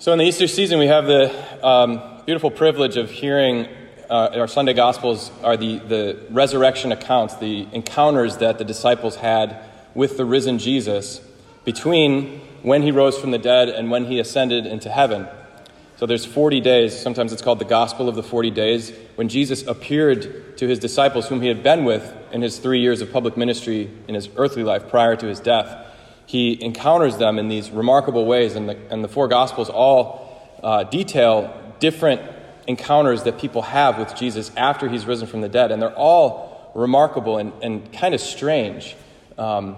So, in the Easter season, we have the um, beautiful privilege of hearing uh, our Sunday Gospels are the, the resurrection accounts, the encounters that the disciples had with the risen Jesus between when he rose from the dead and when he ascended into heaven. So, there's 40 days, sometimes it's called the Gospel of the 40 days, when Jesus appeared to his disciples, whom he had been with in his three years of public ministry in his earthly life prior to his death he encounters them in these remarkable ways, and the, and the four Gospels all uh, detail different encounters that people have with Jesus after he's risen from the dead, and they're all remarkable and, and kind of strange. Um,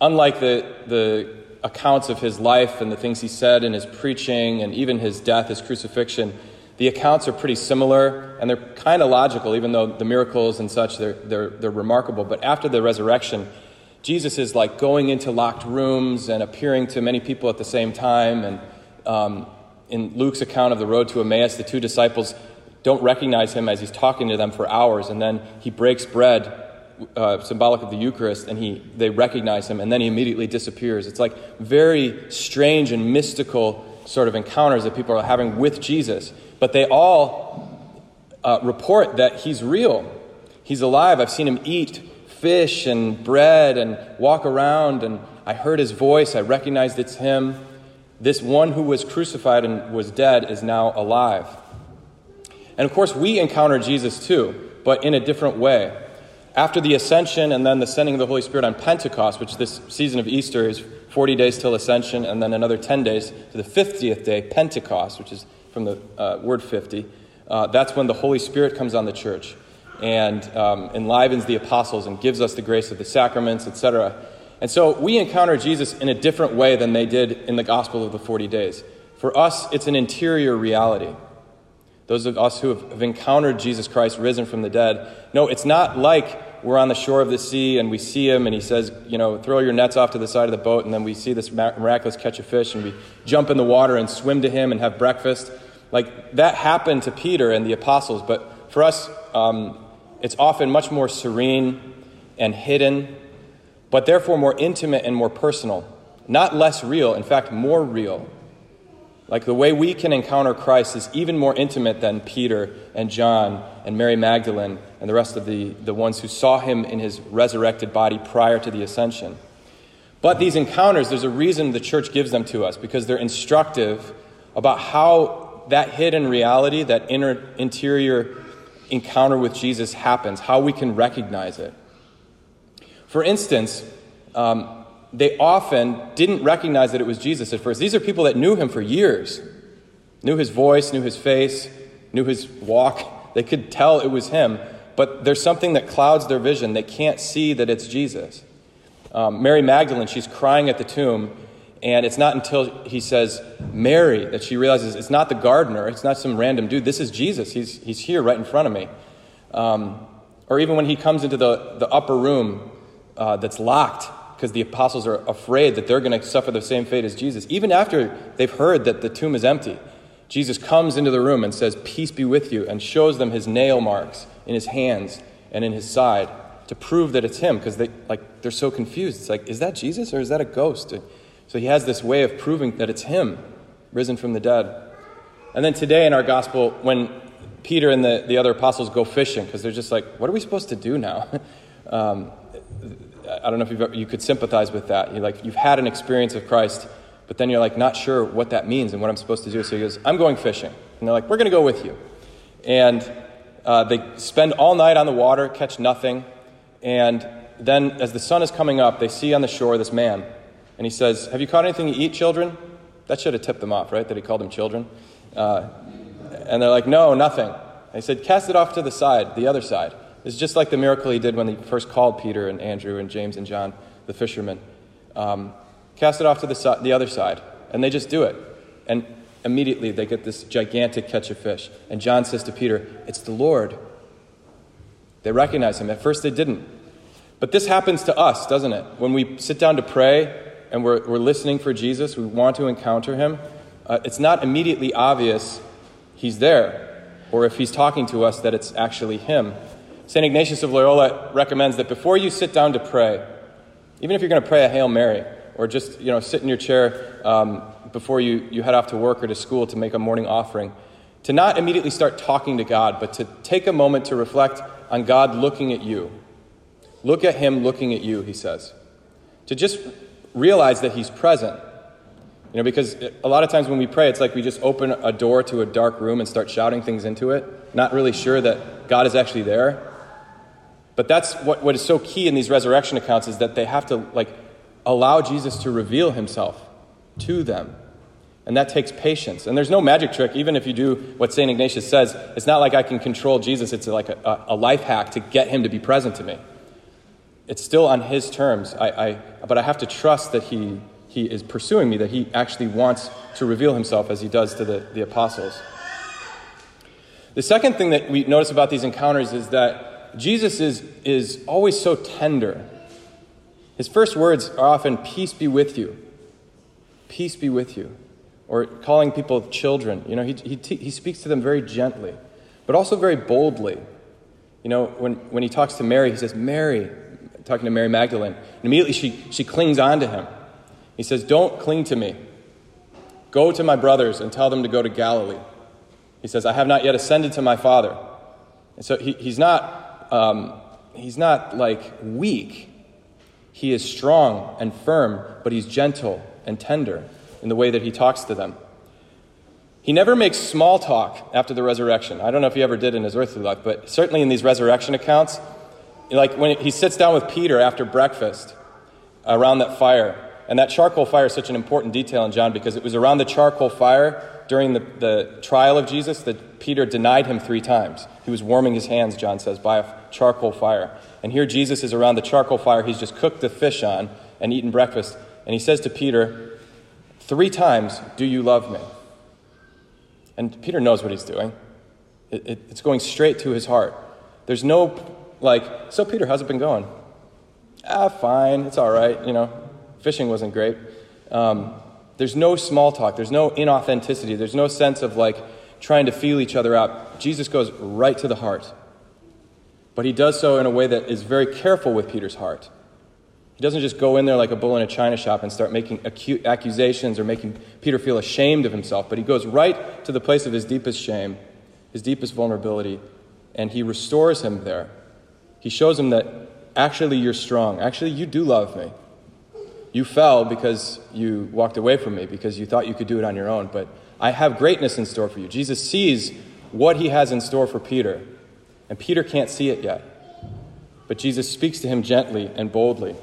unlike the, the accounts of his life and the things he said and his preaching and even his death, his crucifixion, the accounts are pretty similar and they're kind of logical, even though the miracles and such, they're, they're, they're remarkable. But after the resurrection, Jesus is like going into locked rooms and appearing to many people at the same time. And um, in Luke's account of the road to Emmaus, the two disciples don't recognize him as he's talking to them for hours. And then he breaks bread, uh, symbolic of the Eucharist, and he, they recognize him, and then he immediately disappears. It's like very strange and mystical sort of encounters that people are having with Jesus. But they all uh, report that he's real, he's alive. I've seen him eat fish and bread and walk around, and I heard his voice. I recognized it's him. This one who was crucified and was dead is now alive. And of course, we encounter Jesus too, but in a different way. After the ascension and then the sending of the Holy Spirit on Pentecost, which this season of Easter is 40 days till ascension, and then another 10 days to the 50th day, Pentecost, which is from the uh, word 50, uh, that's when the Holy Spirit comes on the church and um, enlivens the apostles and gives us the grace of the sacraments, etc. And so we encounter Jesus in a different way than they did in the Gospel of the 40 days. For us, it's an interior reality. Those of us who have, encountered Jesus Christ risen from the dead, no, it's not like we're on the shore of the sea and we see him and he says, you know, throw your nets off to the side of the boat, and then we see this miraculous catch of fish and we jump in the water and swim to him and have breakfast. Like that happened to Peter and the apostles, but for us, um, it's often much more serene and hidden, but therefore more intimate and more personal. Not less real, in fact, more real. Like the way we can encounter Christ is even more intimate than Peter and John and Mary Magdalene and the rest of the, the ones who saw him in his resurrected body prior to the ascension. But these encounters, there's a reason the church gives them to us because they're instructive about how that hidden reality, that inner interior encounter with Jesus happens, how we can recognize it. For instance, um, they often didn't recognize that it was Jesus at first. These are people that knew him for years, knew his voice, knew his face, knew his walk. They could tell it was him, but there's something that clouds their vision. They can't see that it's Jesus. Um, Mary Magdalene, she's crying at the tomb, and it's not until he says, Mary, that she realizes it's not the gardener, it's not some random dude. This is Jesus. He's, he's here right in front of me. Um, or even when he comes into the, the upper room uh, that's locked because the apostles are afraid that they're going to suffer the same fate as Jesus. Even after they've heard that the tomb is empty, Jesus comes into the room and says, Peace be with you, and shows them his nail marks in his hands and in his side to prove that it's him because they, like, they're so confused. It's like, is that Jesus or is that a ghost? So he has this way of proving that it's him, risen from the dead. And then today in our gospel, when Peter and the, the other apostles go fishing, because they're just like, what are we supposed to do now? um, I don't know if ever, you could sympathize with that. You're like, you've had an experience of Christ, but then you're like, not sure what that means and what I'm supposed to do. So he goes, I'm going fishing. And they're like, we're going to go with you. And uh, they spend all night on the water, catch nothing. And then, as the sun is coming up, they see on the shore this man and he says, Have you caught anything to eat, children? That should have tipped them off, right? That he called them children. Uh, and they're like, No, nothing. And he said, Cast it off to the side, the other side. It's just like the miracle he did when he first called Peter and Andrew and James and John, the fishermen. Um, cast it off to the, si- the other side. And they just do it. And immediately they get this gigantic catch of fish. And John says to Peter, It's the Lord. They recognize him. At first they didn't. But this happens to us, doesn't it? When we sit down to pray and we're, we're listening for Jesus, we want to encounter him, uh, it's not immediately obvious he's there, or if he's talking to us, that it's actually him. St. Ignatius of Loyola recommends that before you sit down to pray, even if you're going to pray a Hail Mary, or just you know sit in your chair um, before you, you head off to work or to school to make a morning offering, to not immediately start talking to God, but to take a moment to reflect on God looking at you. Look at Him looking at you, he says. To just realize that He's present. You know, because a lot of times when we pray, it's like we just open a door to a dark room and start shouting things into it, not really sure that God is actually there. But that's what, what is so key in these resurrection accounts is that they have to like allow Jesus to reveal himself to them. And that takes patience. And there's no magic trick, even if you do what St. Ignatius says. It's not like I can control Jesus, it's like a, a life hack to get him to be present to me. It's still on his terms. I, I, but I have to trust that he, he is pursuing me, that he actually wants to reveal himself as he does to the, the apostles. The second thing that we notice about these encounters is that Jesus is, is always so tender. His first words are often, Peace be with you. Peace be with you. Or calling people children. You know, he, he, he speaks to them very gently, but also very boldly. You know, when, when he talks to Mary, he says, Mary, talking to Mary Magdalene. And immediately she, she clings on to him. He says, Don't cling to me. Go to my brothers and tell them to go to Galilee. He says, I have not yet ascended to my Father. And so he, he's, not, um, he's not like weak. He is strong and firm, but he's gentle and tender in the way that he talks to them. He never makes small talk after the resurrection. I don't know if he ever did in his earthly life, but certainly in these resurrection accounts, like when he sits down with Peter after breakfast around that fire, and that charcoal fire is such an important detail in John because it was around the charcoal fire during the, the trial of Jesus that Peter denied him three times. He was warming his hands, John says, by a charcoal fire. And here Jesus is around the charcoal fire he's just cooked the fish on and eaten breakfast. And he says to Peter, Three times, do you love me? And Peter knows what he's doing. It, it, it's going straight to his heart. There's no, like, so Peter, how's it been going? Ah, fine, it's all right, you know. Fishing wasn't great. Um, there's no small talk, there's no inauthenticity, there's no sense of like trying to feel each other out. Jesus goes right to the heart. But he does so in a way that is very careful with Peter's heart. He doesn't just go in there like a bull in a china shop and start making acute accusations or making Peter feel ashamed of himself, but he goes right to the place of his deepest shame, his deepest vulnerability, and he restores him there. He shows him that actually you're strong. Actually, you do love me. You fell because you walked away from me, because you thought you could do it on your own, but I have greatness in store for you. Jesus sees what he has in store for Peter, and Peter can't see it yet. But Jesus speaks to him gently and boldly.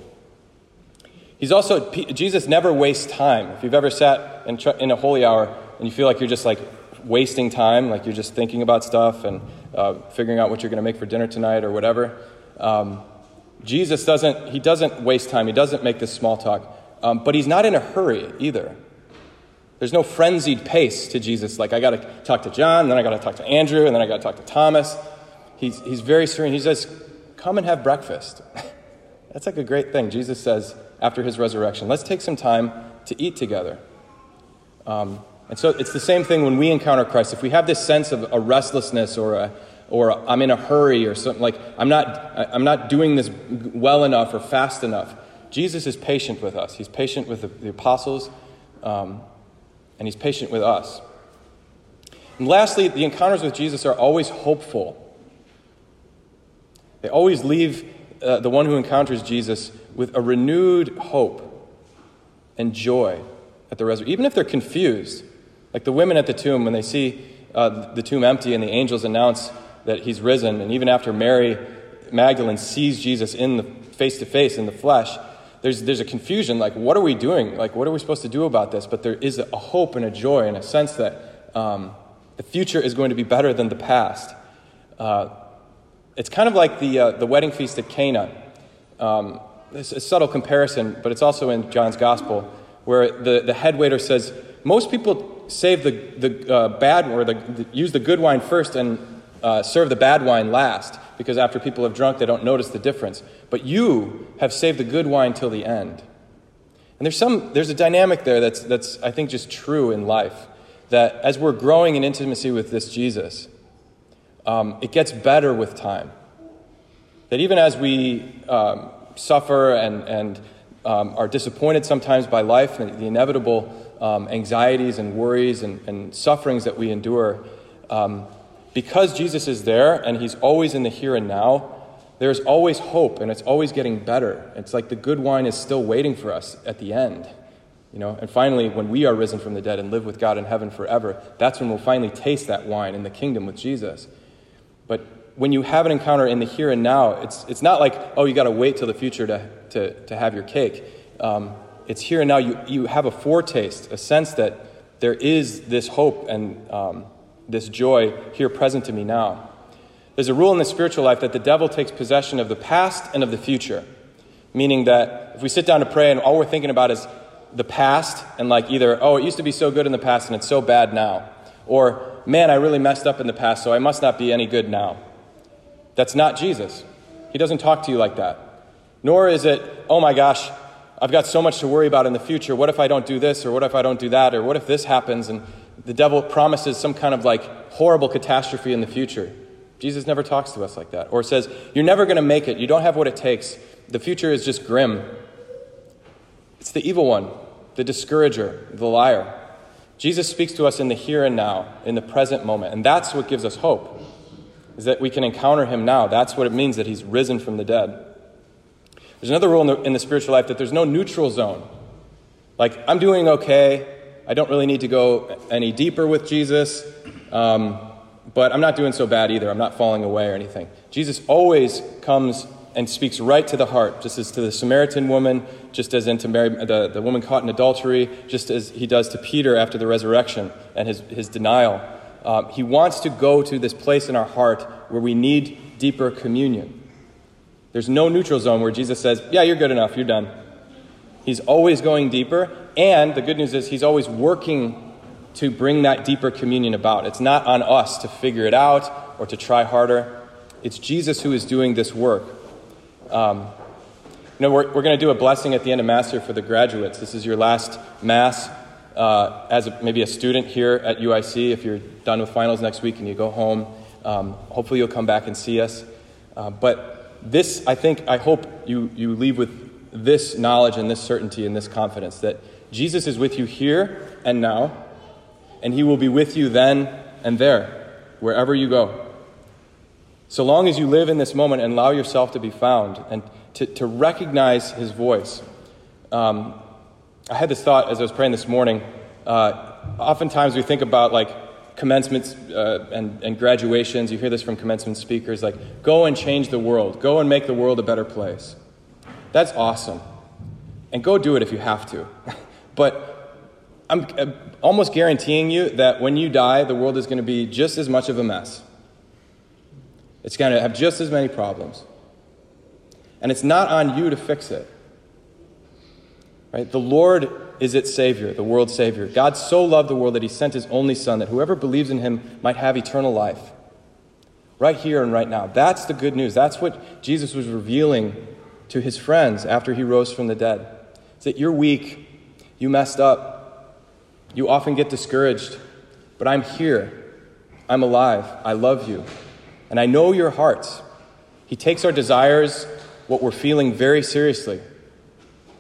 He's also, Jesus never wastes time. If you've ever sat in, a holy hour and you feel like you're just like wasting time, like you're just thinking about stuff and uh, figuring out what you're going to make for dinner tonight or whatever, um, Jesus doesn't, he doesn't waste time. He doesn't make this small talk. Um, but he's not in a hurry either. There's no frenzied pace to Jesus. Like, I got to talk to John, then I got to talk to Andrew, and then I got to talk to Thomas. He's, he's very serene. He says, Come and have breakfast. That's like a great thing. Jesus says, after his resurrection. Let's take some time to eat together. Um, and so it's the same thing when we encounter Christ. If we have this sense of a restlessness or a, or i am in a hurry or something like I'm not, I'm not doing this well enough or fast enough, Jesus is patient with us. He's patient with the, the apostles, um, and he's patient with us. And lastly, the encounters with Jesus are always hopeful. They always leave uh, the one who encounters Jesus with a renewed hope and joy at the resurrection, even if they're confused. Like the women at the tomb, when they see uh, the tomb empty and the angels announce that he's risen, and even after Mary Magdalene sees Jesus in the face to face in the flesh, there's, there's a confusion like, what are we doing? Like, what are we supposed to do about this? But there is a hope and a joy and a sense that um, the future is going to be better than the past. Uh, it's kind of like the, uh, the wedding feast at Cana. Um, it's a subtle comparison, but it's also in John's Gospel, where the, the head waiter says, Most people save the, the uh, bad or the, the, use the good wine first and uh, serve the bad wine last, because after people have drunk, they don't notice the difference. But you have saved the good wine till the end. And there's, some, there's a dynamic there that's, that's, I think, just true in life. That as we're growing in intimacy with this Jesus, um, it gets better with time. That even as we um, suffer and, and um, are disappointed sometimes by life and the inevitable um, anxieties and worries and, and, sufferings that we endure, um, because Jesus is there and he's always in the here and now, there's always hope and it's always getting better. It's like the good wine is still waiting for us at the end. You know, and finally, when we are risen from the dead and live with God in heaven forever, that's when we'll finally taste that wine in the kingdom with Jesus. But when you have an encounter in the here and now, it's, it's not like, oh, you got to wait till the future to, to, to have your cake. Um, it's here and now. You, you have a foretaste, a sense that there is this hope and um, this joy here present to me now. There's a rule in the spiritual life that the devil takes possession of the past and of the future, meaning that if we sit down to pray and all we're thinking about is the past and like either, oh, it used to be so good in the past and it's so bad now, or man, I really messed up in the past, so I must not be any good now. That's not Jesus. He doesn't talk to you like that. Nor is it, oh my gosh, I've got so much to worry about in the future. What if I don't do this, or what if I don't do that, or what if this happens? And the devil promises some kind of like horrible catastrophe in the future. Jesus never talks to us like that. Or says, You're never going to make it. You don't have what it takes. The future is just grim. It's the evil one the discourager, the liar. Jesus speaks to us in the here and now, in the present moment. And that's what gives us hope, is that we can encounter him now. That's what it means that he's risen from the dead. There's another rule in the, in the spiritual life that there's no neutral zone. Like, I'm doing okay. I don't really need to go any deeper with Jesus. Um, but I'm not doing so bad either. I'm not falling away or anything. Jesus always comes and speaks right to the heart, just as to the Samaritan woman, just as into Mary, the, the woman caught in adultery, just as he does to Peter after the resurrection and his, his denial. Um, he wants to go to this place in our heart where we need deeper communion. There's no neutral zone where Jesus says, Yeah, you're good enough, you're done. He's always going deeper, and the good news is he's always working to bring that deeper communion about. It's not on us to figure it out or to try harder. It's Jesus who is doing this work. Um, you know, we're, we're going to do a blessing at the end of Mass here for the graduates. This is your last Mass uh, as a, maybe a student here at UIC. If you're done with finals next week and you go home, um, hopefully you'll come back and see us. Uh, but this, I think, I hope you, you leave with this knowledge and this certainty and this confidence that Jesus is with you here and now, and he will be with you then and there, wherever you go. So long as you live in this moment and allow yourself to be found and to, to recognize his voice. Um, I had this thought as I was praying this morning. Uh, oftentimes we think about like commencements uh, and, and graduations. You hear this from commencement speakers like, go and change the world, go and make the world a better place. That's awesome. And go do it if you have to. but I'm, almost guaranteeing you that when you die, the world is going to be just as much of a mess. It's going to have just as many problems. And it's not on you to fix it. Right? The Lord is its Savior, the world's Savior. God so loved the world that He sent His only Son, that whoever believes in Him might have eternal life. Right here and right now. That's the good news. That's what Jesus was revealing to His friends after He rose from the dead. It's that you're weak, you messed up, you often get discouraged, but I'm here. I'm alive. I love you. And I know your hearts. He takes our desires, what we're feeling, very seriously.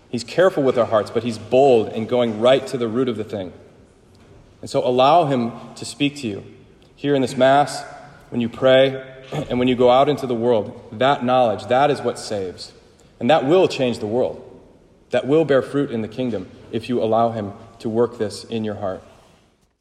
He's careful with our hearts, but he's bold in going right to the root of the thing. And so allow him to speak to you here in this Mass, when you pray, and when you go out into the world. That knowledge, that is what saves. And that will change the world. That will bear fruit in the kingdom if you allow him to work this in your heart.